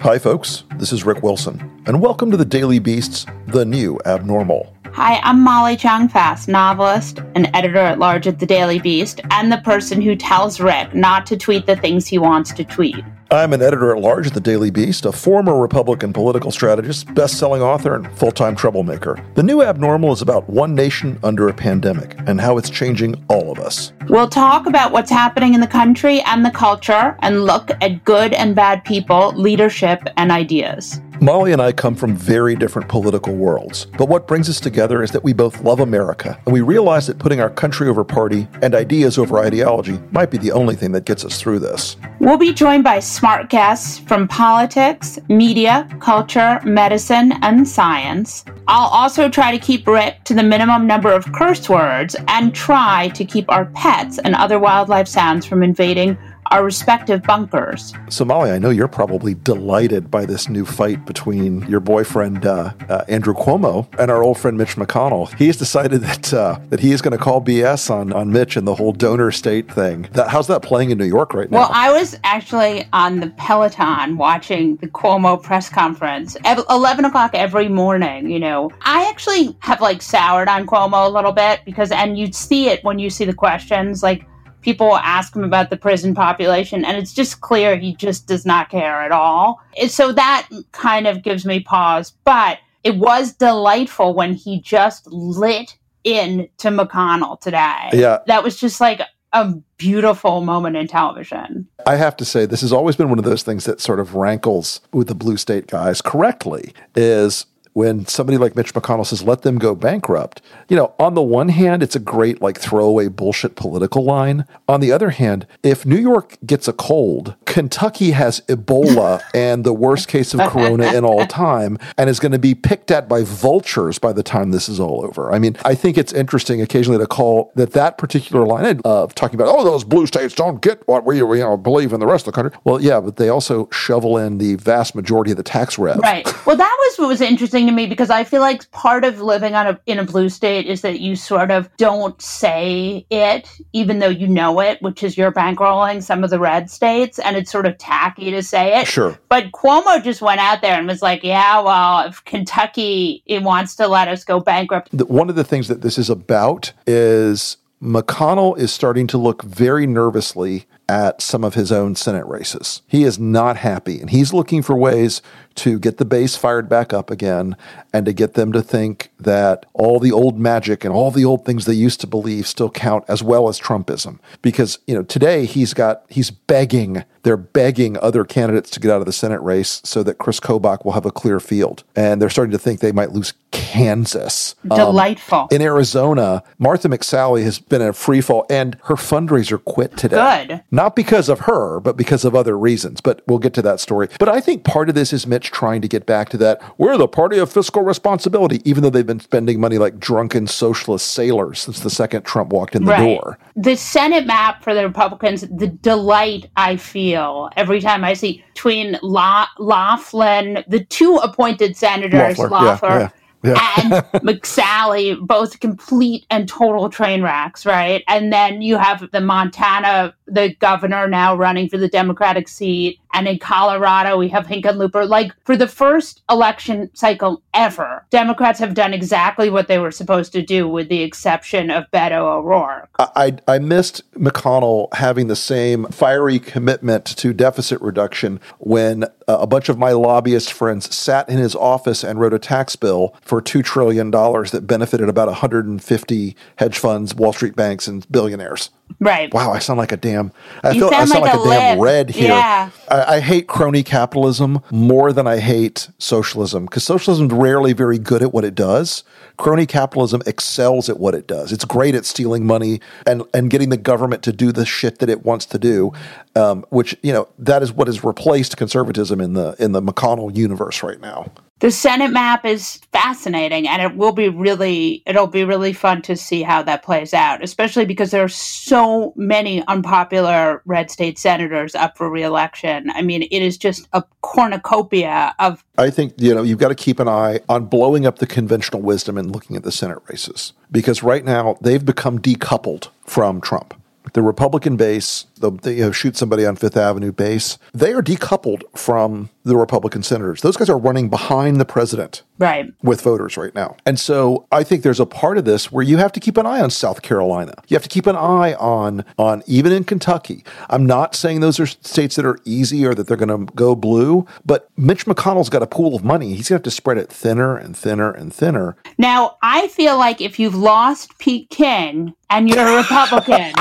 Hi, folks. This is Rick Wilson, and welcome to the Daily Beast's The New Abnormal. Hi, I'm Molly Jong-Fast, novelist and editor at large at the Daily Beast, and the person who tells Rick not to tweet the things he wants to tweet. I'm an editor at large at the Daily Beast, a former Republican political strategist, best selling author, and full time troublemaker. The New Abnormal is about one nation under a pandemic and how it's changing all of us. We'll talk about what's happening in the country and the culture and look at good and bad people, leadership, and ideas. Molly and I come from very different political worlds, but what brings us together is that we both love America, and we realize that putting our country over party and ideas over ideology might be the only thing that gets us through this. We'll be joined by smart guests from politics, media, culture, medicine, and science. I'll also try to keep Rick to the minimum number of curse words and try to keep our pets and other wildlife sounds from invading our respective bunkers. So, Molly, I know you're probably delighted by this new fight between your boyfriend uh, uh, Andrew Cuomo and our old friend Mitch McConnell. He's decided that uh, that he is going to call BS on on Mitch and the whole donor state thing. That, how's that playing in New York right now? Well, I was actually on the Peloton watching the Cuomo press conference at 11 o'clock every morning. You know, I actually have like soured on Cuomo a little bit because, and you'd see it when you see the questions, like people ask him about the prison population, and it's just clear he just does not care at all. So that kind of gives me pause. But it was delightful when he just lit in to McConnell today. Yeah. That was just like a beautiful moment in television. I have to say, this has always been one of those things that sort of rankles with the blue state guys correctly is when somebody like Mitch McConnell says, let them go bankrupt, you know, on the one hand, it's a great, like, throwaway bullshit political line. On the other hand, if New York gets a cold, Kentucky has Ebola and the worst case of corona in all time and is going to be picked at by vultures by the time this is all over. I mean, I think it's interesting occasionally to call that that particular line of talking about, oh, those blue states don't get what we you know, believe in the rest of the country. Well, yeah, but they also shovel in the vast majority of the tax rev. Right. Well, that was what was interesting to me because I feel like part of living on a in a blue state is that you sort of don't say it, even though you know it, which is you're bankrolling some of the red states, and it's sort of tacky to say it. Sure. But Cuomo just went out there and was like, "Yeah, well, if Kentucky it wants to let us go bankrupt." One of the things that this is about is McConnell is starting to look very nervously at some of his own Senate races. He is not happy, and he's looking for ways to get the base fired back up again and to get them to think that all the old magic and all the old things they used to believe still count as well as Trumpism. Because, you know, today he's got, he's begging, they're begging other candidates to get out of the Senate race so that Chris Kobach will have a clear field. And they're starting to think they might lose Kansas. Um, Delightful. in Arizona, Martha McSally has been in a free fall and her fundraiser quit today. Good. Not because of her, but because of other reasons. But we'll get to that story. But I think part of this is Mitch trying to get back to that. We're the party of fiscal responsibility, even though they've been spending money like drunken socialist sailors since the second Trump walked in the Right. door. The Senate map for the Republicans, the delight I feel every time I see between La- Laughlin, the two appointed senators, Loeffler, yeah, yeah, yeah. and McSally, both complete and total train wrecks, right? And then you have the Montana, the governor now running for the Democratic seat. And in Colorado, we have Hickenlooper. Like for the first election cycle ever, Democrats have done exactly what they were supposed to do, with the exception of Beto O'Rourke. I, I missed McConnell having the same fiery commitment to deficit reduction when uh, a bunch of my lobbyist friends sat in his office and wrote a tax bill for $2 trillion that benefited about 150 hedge funds, Wall Street banks, and billionaires. Right. Wow, I sound like a damn. I You feel I sound sound like like, a a, damn red here. Yeah. I, I hate crony capitalism more than I hate socialism because socialism is rarely very good at what it does. Crony capitalism excels at what it does. It's great at stealing money and and getting the government to do the shit that it wants to do, um, which you know that is what has replaced conservatism in the in the McConnell universe right now. The Senate map is fascinating, and it will be really it'll be really fun to see how that plays out, especially because there are so many unpopular red state senators up for reelection. I mean, it is just a cornucopia of I think you know you've got to keep an eye on blowing up the conventional wisdom and looking at the Senate races because right now they've become decoupled from Trump. The Republican base, the, the you know, shoot somebody on Fifth Avenue base, they are decoupled from the Republican senators. Those guys are running behind the president Right. with voters right now. And so I think there's a part of this where you have to keep an eye on South Carolina. You have to keep an eye on on even in Kentucky. I'm not saying those are states that are easy or that they're going to go blue, but Mitch McConnell's got a pool of money. He's going to have to spread it thinner and thinner and thinner. Now, I feel like if you've lost Pete King and you're a Republican,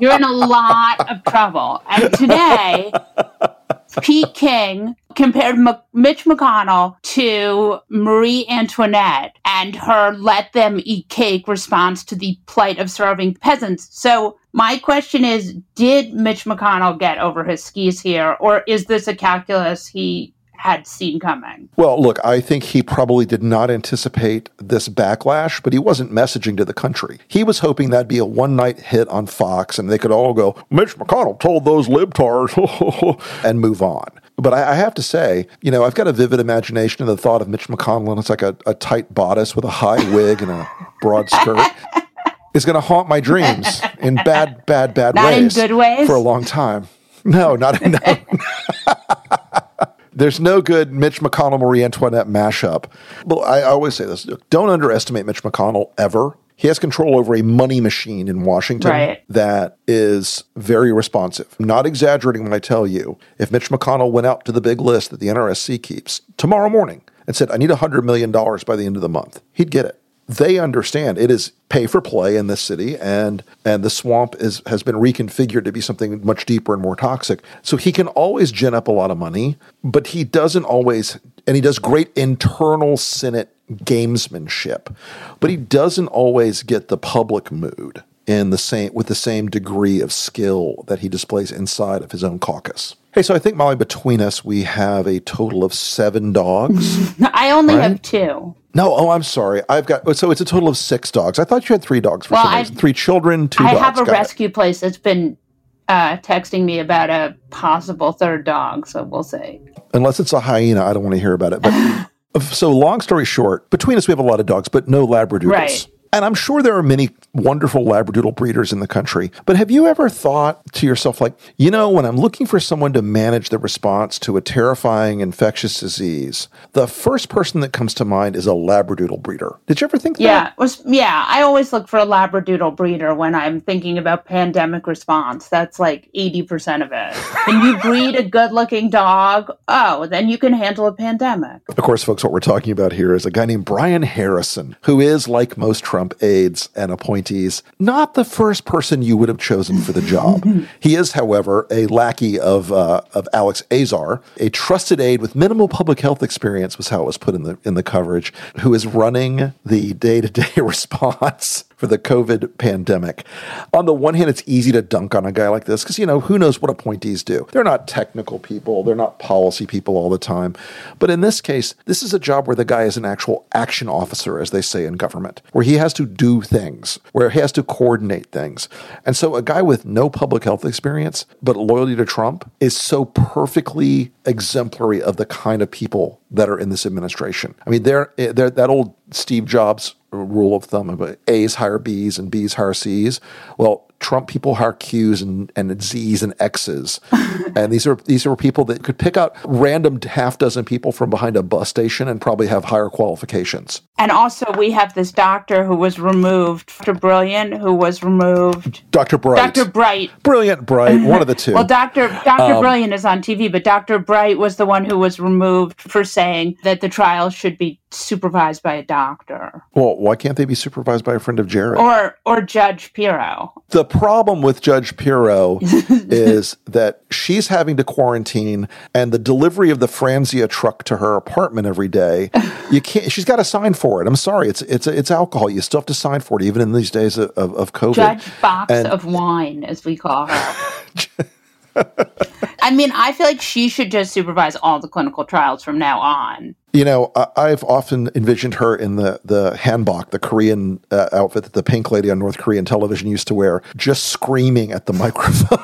you're in a lot of trouble. And today, Pete King compared M- Mitch McConnell to Marie Antoinette and her let them eat cake response to the plight of starving peasants. So, my question is Did Mitch McConnell get over his skis here, or is this a calculus he had seen coming? Well, look, I think he probably did not anticipate this backlash, but he wasn't messaging to the country. He was hoping that'd be a one night hit on Fox and they could all go, Mitch McConnell told those libtards and move on. But I, I have to say, you know, I've got a vivid imagination of the thought of Mitch McConnell and it's like a, a tight bodice with a high wig and a broad skirt. Is going to haunt my dreams in bad, bad, bad Not in ways. good ways? For a long time. No, not no. There's no good Mitch McConnell Marie Antoinette mashup. Well, I always say this: don't underestimate Mitch McConnell ever. He has control over a money machine in Washington Right. that is very responsive. I'm not exaggerating when I tell you, if Mitch McConnell went out to the big list that the NRSC keeps tomorrow morning and said, I need $100 million by the end of the month, he'd get it. They understand it is pay for play in this city, and and the swamp is has been reconfigured to be something much deeper and more toxic. So he can always gin up a lot of money, but he doesn't always, and he does great internal Senate gamesmanship, but he doesn't always get the public mood in the same with the same degree of skill that he displays inside of his own caucus. Hey, so I think Molly, between us, we have a total of seven dogs. I only Right? have two. No, oh, I'm sorry. I've got so it's a total of six dogs. I thought you had three dogs for Well, some reason. Three children, two I dogs. have a Got it. rescue place that's been uh, texting me about a possible third dog, so we'll see. Unless it's a hyena, I don't want to hear about it. But so, long story short, between us, we have a lot of dogs, but no Labradoodles. Right. And I'm sure there are many wonderful Labradoodle breeders in the country. But have you ever thought to yourself, like, you know, when I'm looking for someone to manage the response to a terrifying infectious disease, the first person that comes to mind is a Labradoodle breeder. Did you ever think Yeah, that? was yeah. I always look for a Labradoodle breeder when I'm thinking about pandemic response. That's like eighty percent of it. Can you breed a good-looking dog? Oh, then you can handle a pandemic. Of course, folks, what we're talking about here is a guy named Brian Harrison, who is, like most Trump aides and appointees, not the first person you would have chosen for the job. he is, however, a lackey of uh, of Alex Azar, a trusted aide with minimal public health experience, was how it was put in the in the coverage, who is running the day to day response for the COVID pandemic. On the one hand, it's easy to dunk on a guy like this because, you know, who knows what appointees do? They're not technical people, they're not policy people all the time. But in this case, this is a job where the guy is an actual action officer, as they say in government, where he has to do things, where he has to coordinate things. And so a guy with no public health experience, but loyalty to Trump is so perfectly exemplary of the kind of people that are in this administration. I mean, they're, eh, they're that old Steve Jobs rule of thumb of A's hire B's and B's hire C's. Well, Trump people hire Q's and, and Z's and X's. and these are these are people that could pick out random half dozen people from behind a bus station and probably have higher qualifications. And also, we have this doctor who was removed, Dr. Brilliant, who was removed. Dr. Bright. Dr. Bright. Brilliant, Bright, one of the two. Well, Dr. Dr. Um, Brilliant is on TV, but Dr. Bright was the one who was removed for saying that the trial should be supervised by a doctor well, why can't they be supervised by a friend of Jared? or or Judge Pirro. The problem with Judge Pirro is that she's having to quarantine and the delivery of the Franzia truck to her apartment every day. You can't she's got to sign for it. I'm sorry. It's it's it's alcohol. You still have to sign for it even in these days of, of, COVID. Judge Box And- of Wine, as we call her. I mean, I feel like she should just supervise all the clinical trials from now on. You know, I, I've often envisioned her in the the hanbok, the Korean uh, outfit that the pink lady on North Korean television used to wear, just screaming at the microphone.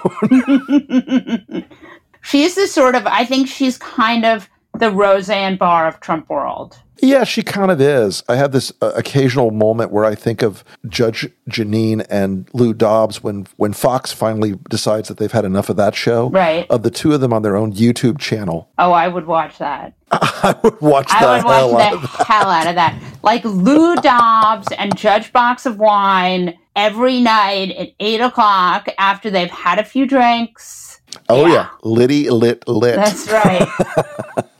She's the sort of, I think she's kind of the Roseanne Barr of Trump world. Yeah, she kind of is. I have this uh, occasional moment where I think of Judge Jeanine and Lou Dobbs when when Fox finally decides that they've had enough of that show. Right. Of the two of them on their own YouTube channel. Oh, I would watch that. I would watch the I would watch the hell out of that. Like Lou Dobbs and Judge Box of Wine every night at eight o'clock after they've had a few drinks. Oh Yeah. yeah, litty lit lit. That's right.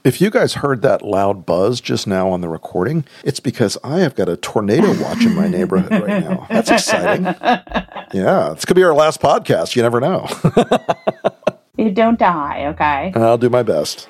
If you guys heard that loud buzz just now on the recording, it's because I have got a tornado watch in my neighborhood right now. That's exciting. Yeah, this could be our last podcast. You never know. you don't die, okay? I'll do my best.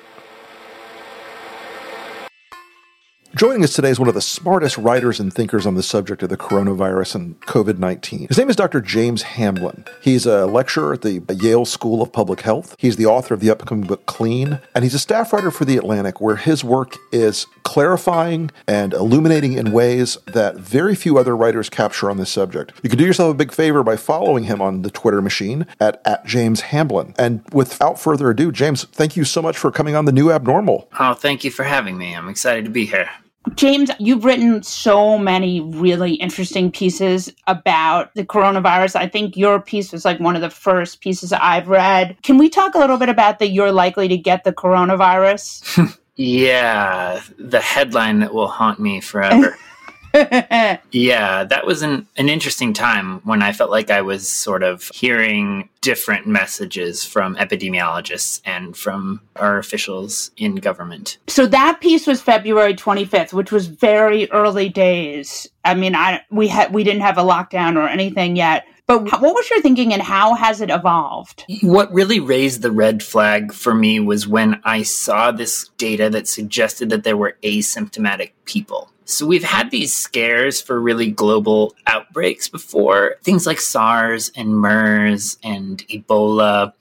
Joining us today is one of the smartest writers and thinkers on the subject of the coronavirus and COVID 19. His name is Dr. James Hamblin. He's a lecturer at the Yale School of Public Health. He's the author of the upcoming book Clean, and he's a staff writer for The Atlantic, where his work is clarifying and illuminating in ways that very few other writers capture on this subject. You can do yourself a big favor by following him on the Twitter machine at, at James Hamblin. And without further ado, James, thank you so much for coming on the new abnormal. Oh, thank you for having me. I'm excited to be here. James, you've written so many really interesting pieces about the coronavirus. I think your piece was like one of the first pieces I've read. Can we talk a little bit about the you're likely to get the coronavirus? Yeah, the headline that will haunt me forever. yeah, that was an, an interesting time when I felt like I was sort of hearing different messages from epidemiologists and from our officials in government. so that piece was February 25th, which was very early days. I mean, I we had we didn't have a lockdown or anything yet. But what was your thinking and how has it evolved? What really raised the red flag for me was when I saw this data that suggested that there were asymptomatic people. So we've had these scares for really global outbreaks before, things like SARS and MERS and Ebola,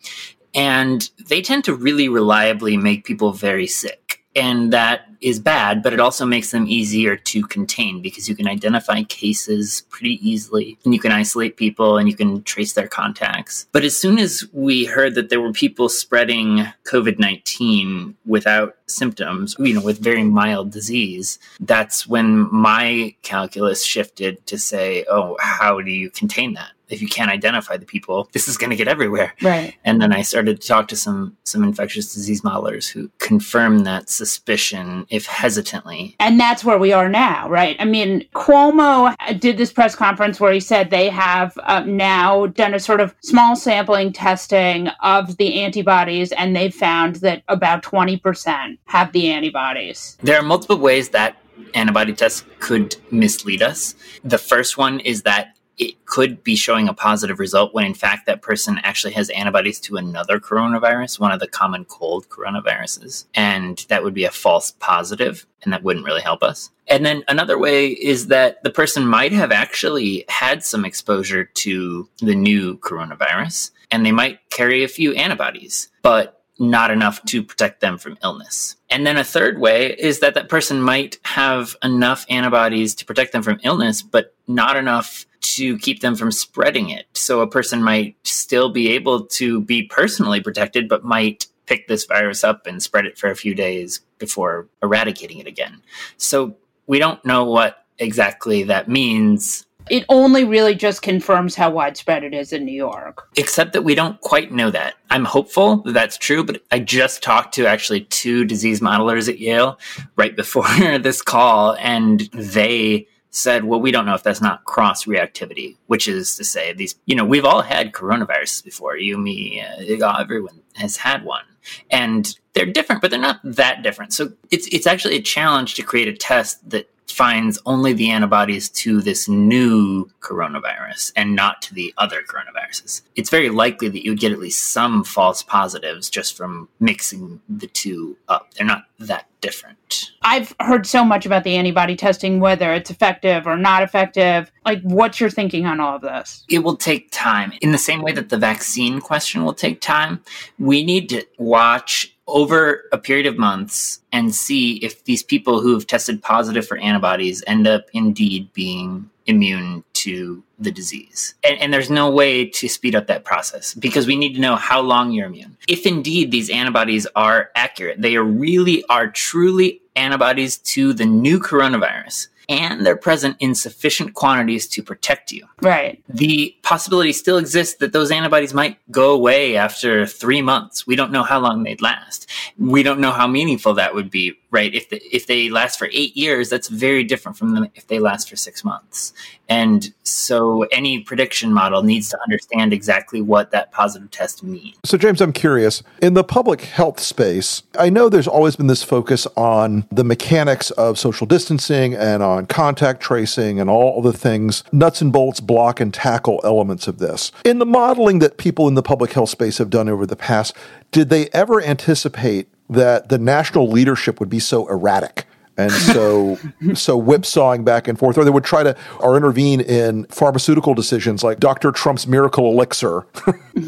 and they tend to really reliably make people very sick. And that is bad, but it also makes them easier to contain because you can identify cases pretty easily and you can isolate people and you can trace their contacts. But as soon as we heard that there were people spreading COVID 19 without symptoms, you know, with very mild disease, that's when my calculus shifted to say, oh, how do you contain that? If you can't identify the people, this is going to get everywhere. Right. And then I started to talk to some some infectious disease modelers who confirmed that suspicion, if hesitantly. And that's where we are now, right? I mean, Cuomo did this press conference where he said they have uh, now done a sort of small sampling testing of the antibodies, and they found that about 20% have the antibodies. There are multiple ways that antibody tests could mislead us. The first one is that it could be showing a positive result when in fact that person actually has antibodies to another coronavirus, one of the common cold coronaviruses. And that would be a false positive, and that wouldn't really help us. And then another way is that the person might have actually had some exposure to the new coronavirus, and they might carry a few antibodies, but not enough to protect them from illness. And then a third way is that that person might have enough antibodies to protect them from illness, but not enough to keep them from spreading it. So a person might still be able to be personally protected, but might pick this virus up and spread it for a few days before eradicating it again. So we don't know what exactly that means It only really just confirms how widespread it is in New York. except that we don't quite know that. I'm hopeful that that's true, but I just talked to actually two disease modelers at Yale right before this call, and they said, well, we don't know if that's not cross reactivity, which is to say, these, you know, we've all had coronaviruses before. You, me, uh, everyone has had one. And they're different, but they're not that different. So it's, it's actually a challenge to create a test that finds only the antibodies to this new coronavirus and not to the other coronaviruses. It's very likely that you would get at least some false positives just from mixing the two up. They're not that different. I've heard so much about the antibody testing, whether it's effective or not effective. Like, what's your thinking on all of this? It will take time. In the same way that the vaccine question will take time, we need to watch over a period of months and see if these people who have tested positive for antibodies end up indeed being immune to the disease. And, and, there's no way to speed up that process because we need to know how long you're immune. If indeed these antibodies are accurate, they really are truly antibodies to the new coronavirus, and they're present in sufficient quantities to protect you. Right. The possibility still exists that those antibodies might go away after three months. We don't know how long they'd last. We don't know how meaningful that would be, right? If the, if they last for eight years, that's very different from them if they last for six months. And so any prediction model needs to understand exactly what that positive test means. So, James, I'm curious. In the public health space, I know there's always been this focus on the mechanics of social distancing and on contact tracing and all the things, nuts and bolts, block and tackle elements of this. In the modeling that people in the public health space have done over the past, did they ever anticipate that the national leadership would be so erratic? and so so whipsawing back and forth or they would try to or intervene in pharmaceutical decisions like dr trump's miracle elixir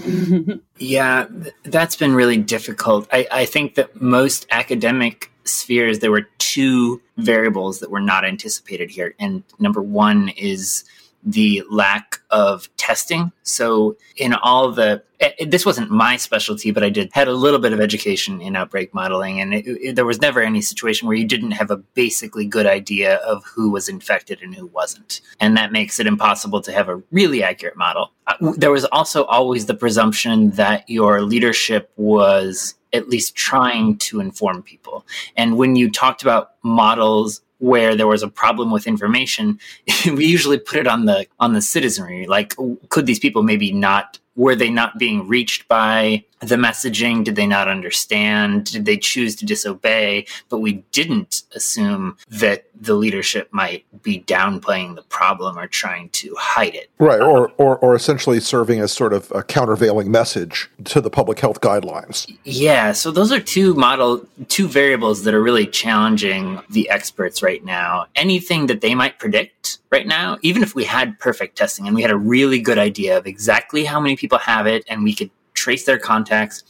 yeah that's been really difficult I, I think that most academic spheres there were two variables that were not anticipated here and number one is the lack of testing. So in all the it, eh, this wasn't my specialty, but I did had a little bit of education in outbreak modeling, and it, it, there was never any situation where you didn't have a basically good idea of who was infected and who wasn't, and that makes it impossible to have a really accurate model. Uh, there was also always the presumption that your leadership was at least trying to inform people, and when you talked about models where there was a problem with information, we usually put it on the on the citizenry. Like, could these people maybe not were they not being reached by the messaging? Did they not understand? Did they choose to disobey? But we didn't assume that the leadership might be downplaying the problem or trying to hide it. Right, or, or, or essentially serving as sort of a countervailing message to the public health guidelines. Yeah, so those are two model, two variables that are really challenging the experts right now. Anything that they might predict right now, even if we had perfect testing and we had a really good idea of exactly how many people have it and we could trace their contacts,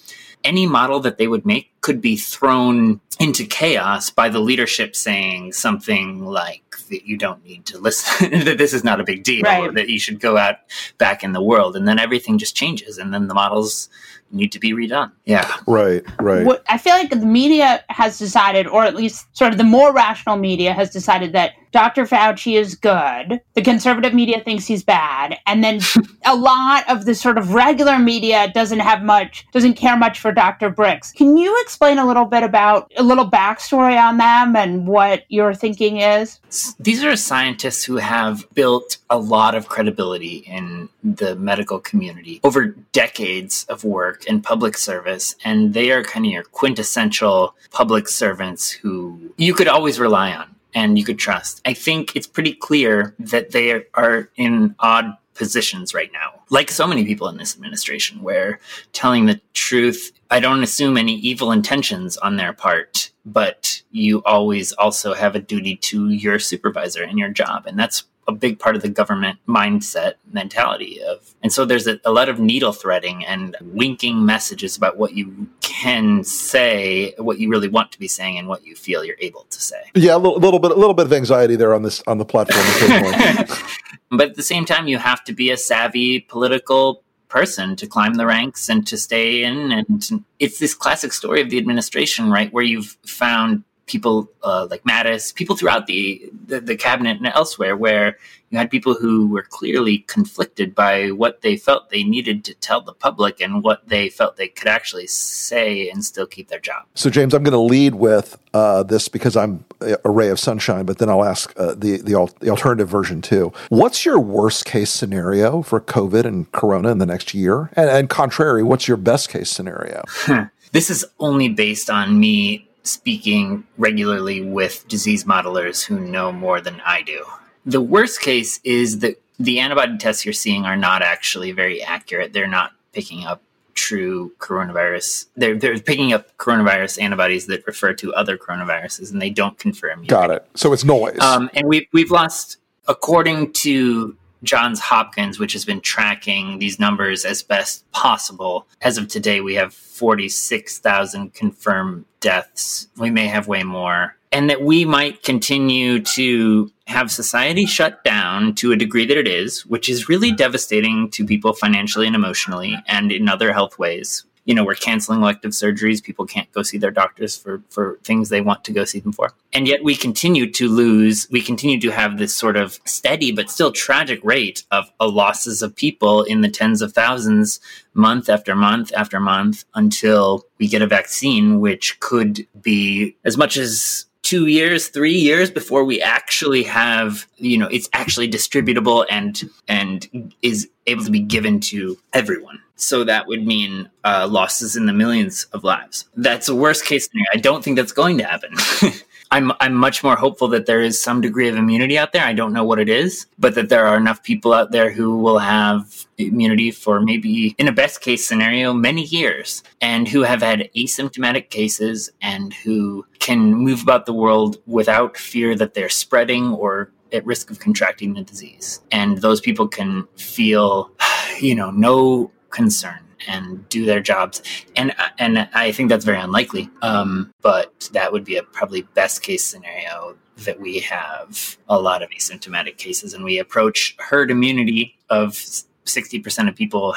any model that they would make could be thrown into chaos by the leadership saying something like that you don't need to listen, that this is not a big deal, right. that you should go out back in the world. And then everything just changes. And then the models need to be redone. Yeah. Right, right. What, I feel like the media has decided, or at least sort of the more rational media has decided that Dr. Fauci is good. The conservative media thinks he's bad. And then a lot of the sort of regular media doesn't have much, doesn't care much for Dr. Birx. Can you explain a little bit about a little backstory on them and what your thinking is? These are scientists who have built a lot of credibility in the medical community over decades of work and public service. And they are kind of your quintessential public servants who you could always rely on and you could trust. I think it's pretty clear that they are in odd positions right now, like so many people in this administration, where telling the truth, I don't assume any evil intentions on their part, but you always also have a duty to your supervisor and your job. And that's a big part of the government mindset mentality of and so there's a, a, lot of needle threading and winking messages about what you can say what you really want to be saying and what you feel you're able to say. Yeah a little, little bit a little bit of anxiety there on this on the platform but at the same time you have to be a savvy political person to climb the ranks and to stay in. And it's this classic story of the administration right where you've found people uh, like Mattis, people throughout the, the, the cabinet and elsewhere, where you had people who were clearly conflicted by what they felt they needed to tell the public and what they felt they could actually say and still keep their job. So, James, I'm going to lead with uh, this because I'm a ray of sunshine, but then I'll ask uh, the the, al- the alternative version too. What's your worst case scenario for COVID and Corona in the next year? And, and contrary, what's your best case scenario? this is only based on me speaking regularly with disease modelers who know more than I do. The worst case is that the antibody tests you're seeing are not actually very accurate. They're not picking up true coronavirus. They're they're picking up coronavirus antibodies that refer to other coronaviruses, and they don't confirm. Got it. So it's noise. Um, and we we've lost, according to Johns Hopkins, which has been tracking these numbers as best possible. As of today, we have 46,000 confirmed deaths. We may have way more. And that we might continue to have society shut down to a degree that it is, which is really devastating to people financially and emotionally and in other health ways you know, we're canceling elective surgeries. People can't go see their doctors for, for things they want to go see them for. And yet we continue to lose, we continue to have this sort of steady but still tragic rate of uh, losses of people in the tens of thousands month after month after month until we get a vaccine, which could be as much as two years, three years before we actually have, you know, it's actually distributable and and is able to be given to everyone. So that would mean uh, losses in the millions of lives. That's a worst case scenario. I don't think that's going to happen. I'm I'm much more hopeful that there is some degree of immunity out there. I don't know what it is, but that there are enough people out there who will have immunity for maybe in a best case scenario many years and who have had asymptomatic cases and who can move about the world without fear that they're spreading or at risk of contracting the disease. And those people can feel, you know, no concern and do their jobs. And and I think that's very unlikely. Um, but that would be a probably best case scenario that we have a lot of asymptomatic cases and we approach herd immunity of 60% of people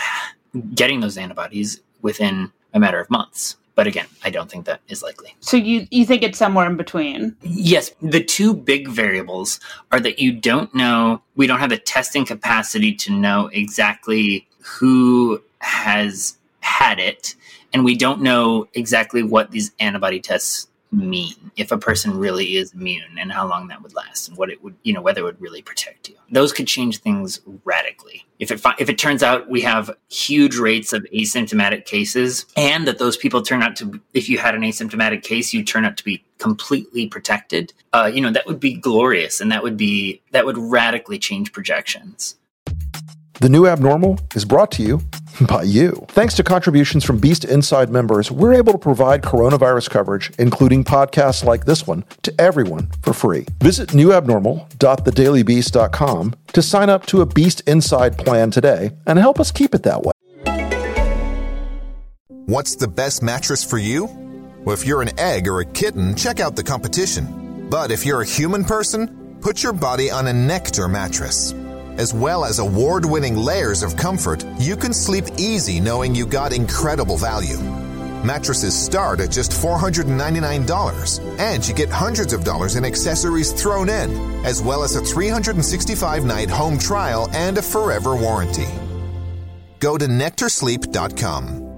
getting those antibodies within a matter of months. But again, I don't think that is likely. So you you think it's somewhere in between? Yes, the two big variables are that you don't know, we don't have the testing capacity to know exactly who has had it, and we don't know exactly what these antibody tests mean if a person really is immune and how long that would last and what it would you know whether it would really protect you. Those could change things radically. If it if it turns out we have huge rates of asymptomatic cases and that those people turn out to if you had an asymptomatic case you turn out to be completely protected uh, you know that would be glorious and that would be that would radically change projections the new abnormal is brought to you by you. Thanks to contributions from Beast Inside members, we're able to provide coronavirus coverage, including podcasts like this one, to everyone for free. Visit newabnormal.thedailybeast.com to sign up to a Beast Inside plan today and help us keep it that way. What's the best mattress for you? Well, if you're an egg or a kitten, check out the competition. But if you're a human person, put your body on a Nectar mattress as well as award winning layers of comfort, you can sleep easy knowing you got incredible value. Mattresses start at just $499, and you get hundreds of dollars in accessories thrown in, as well as a 365 night home trial and a forever warranty. Go to nectarsleep.com.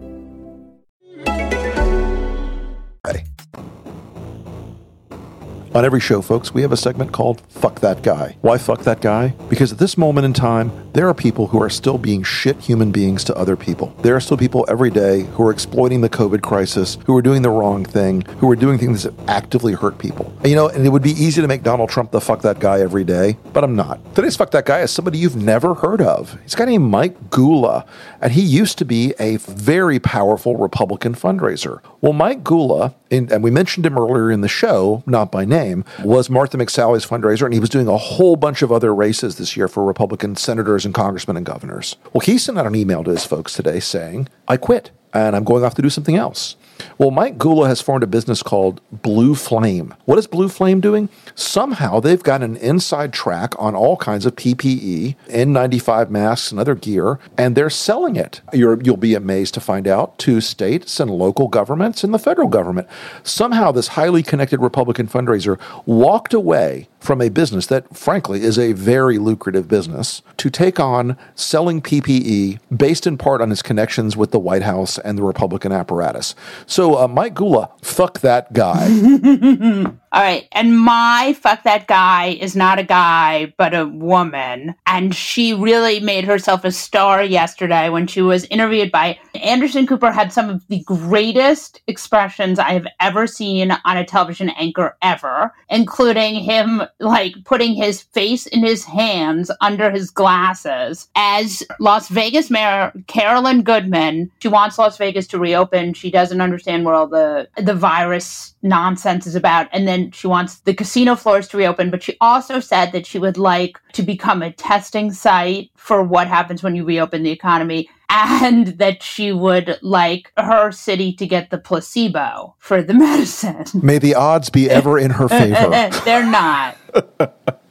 On every show, folks, we have a segment called Fuck That Guy. Why fuck that guy? Because at this moment in time, there are people who are still being shit human beings to other people. There are still people every day who are exploiting the COVID crisis, who are doing the wrong thing, who are doing things that actively hurt people. And, you know, and it would be easy to make Donald Trump the fuck that guy every day, but I'm not. Today's fuck that guy is somebody you've never heard of. He's a guy named Mike Gula, and he used to be a very powerful Republican fundraiser. Well, Mike Gula, and we mentioned him earlier in the show, not by name, name, was Martha McSally's fundraiser, and he was doing a whole bunch of other races this year for Republican senators and congressmen and governors. Well, he sent out an email to his folks today saying, I quit and I'm going off to do something else. Well, Mike Gula has formed a business called Blue Flame. What is Blue Flame doing? Somehow they've got an inside track on all kinds of PPE, N95 masks, and other gear, and they're selling it. you will be amazed to find out to states and local governments and the federal government. Somehow this highly connected Republican fundraiser walked away from a business that, frankly, is a very lucrative business to take on selling PPE based in part on his connections with the White House and the Republican apparatus. So, uh, Mike Gula, fuck that guy. All right. And my fuck that guy is not a guy, but a woman. And she really made herself a star yesterday when she was interviewed by Anderson Cooper, had some of the greatest expressions I have ever seen on a television anchor ever, including him like putting his face in his hands under his glasses as Las Vegas Mayor Carolyn Goodman. She wants Las Vegas to reopen. She doesn't understand what all the the virus nonsense is about. And then she wants the casino floors to reopen. But she also said that she would like to become a testing site for what happens when you reopen the economy and that she would like her city to get the placebo for the medicine. May the odds be ever in her favor. They're not.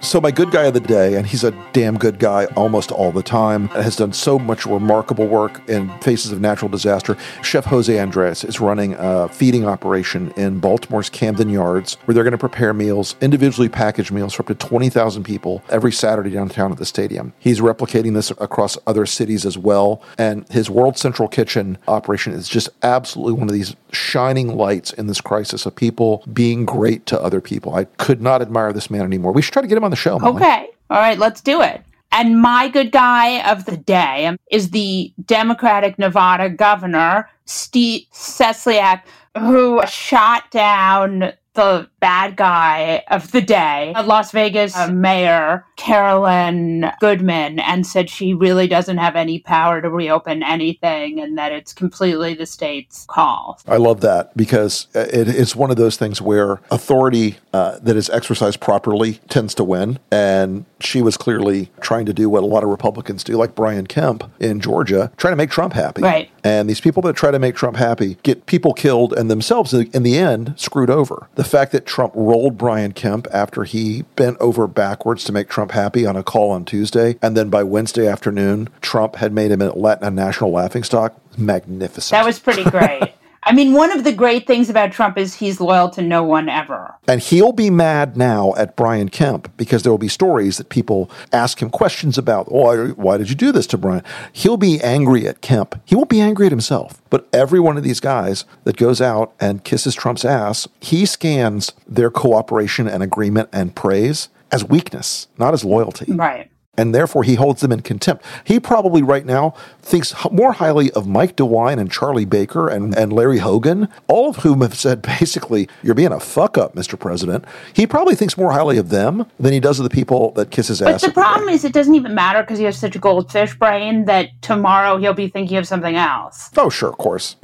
So, my good guy of the day, and he's a damn good guy almost all the time, has done so much remarkable work in faces of natural disaster. Chef Jose Andres is running a feeding operation in Baltimore's Camden Yards where they're going to prepare meals, individually packaged meals for up to 20,000 people every Saturday downtown at the stadium. He's replicating this across other cities as well. And his World Central Kitchen operation is just absolutely one of these shining lights in this crisis of people being great to other people. I could not admire this man anymore. We should try to get him on the show. Molly. Okay. All right, let's do it. And my good guy of the day is the Democratic Nevada governor, Steve Sisolak, who shot down the bad guy of the day, a Las Vegas uh, Mayor Carolyn Goodman, and said she really doesn't have any power to reopen anything and that it's completely the state's call. I love that because it, it's one of those things where authority uh, that is exercised properly tends to win. And she was clearly trying to do what a lot of Republicans do, like Brian Kemp in Georgia, trying to make Trump happy. Right. And these people that try to make Trump happy get people killed and themselves, in the end, screwed over. The fact that Trump rolled Brian Kemp after he bent over backwards to make Trump happy on a call on Tuesday, and then by Wednesday afternoon, Trump had made him a, national laughingstock. Magnificent. That was pretty great. I mean, one of the great things about Trump is he's loyal to no one ever. And he'll be mad now at Brian Kemp because there will be stories that people ask him questions about. Oh, why, why did you do this to Brian? He'll be angry at Kemp. He won't be angry at himself. But every one of these guys that goes out and kisses Trump's ass, he scans their cooperation and agreement and praise as weakness, not as loyalty. Right and therefore he holds them in contempt. He probably right now thinks more highly of Mike DeWine and Charlie Baker and, and Larry Hogan, all of whom have said basically, you're being a fuck up, Mr. President. He probably thinks more highly of them than he does of the people that kiss his ass. But the problem is it doesn't even matter because he has such a goldfish brain that tomorrow he'll be thinking of something else. Oh, sure, of course.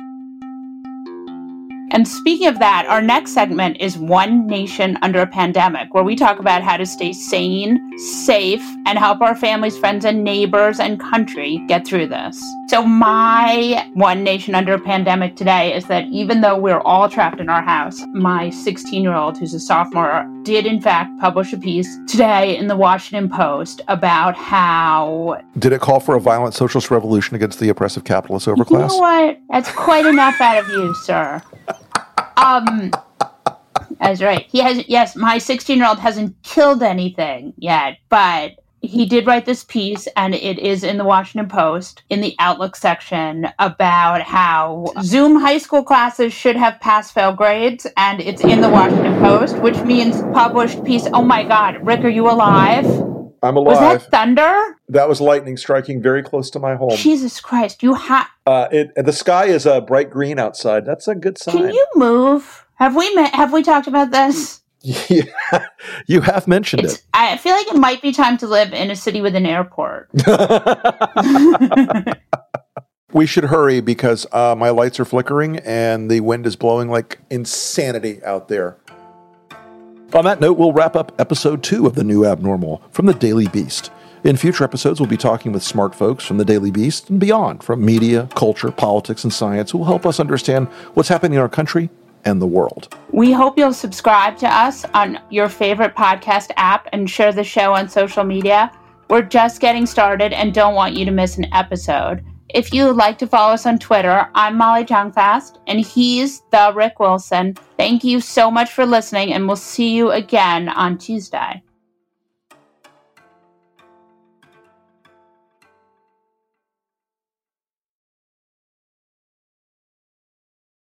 And speaking of that, our next segment is One Nation Under a Pandemic, where we talk about how to stay sane, safe, and help our families, friends, and neighbors and country get through this. So, my One Nation Under a Pandemic today is that even though we're all trapped in our house, my 16 year old, who's a sophomore, did in fact publish a piece today in the Washington Post about how. Did it call for a violent socialist revolution against the oppressive capitalist overclass? You know what? That's quite enough out of you, sir. Um, that's right. He has yes, my 16 year old hasn't killed anything yet, but he did write this piece and it is in the Washington Post in the Outlook section about how Zoom high school classes should have pass fail grades and it's in the Washington Post, which means published piece. Oh my god, Rick, are you alive? I'm alive. Was that thunder? That was lightning striking very close to my home. Jesus Christ, you have. Uh, it the sky is a uh, bright green outside. That's a good sign. Can you move? Have we met, have we talked about this? Yeah, you have mentioned it's, it. I feel like it might be time to live in a city with an airport. we should hurry because uh, my lights are flickering and the wind is blowing like insanity out there. On that note, we'll wrap up episode two of The New Abnormal from the Daily Beast. In future episodes, we'll be talking with smart folks from the Daily Beast and beyond, from media, culture, politics, and science, who will help us understand what's happening in our country and the world. We hope you'll subscribe to us on your favorite podcast app and share the show on social media. We're just getting started and don't want you to miss an episode. If you would like to follow us on Twitter, I'm Molly Jong-Fast, and he's the Rick Wilson. Thank you so much for listening, and we'll see you again on Tuesday.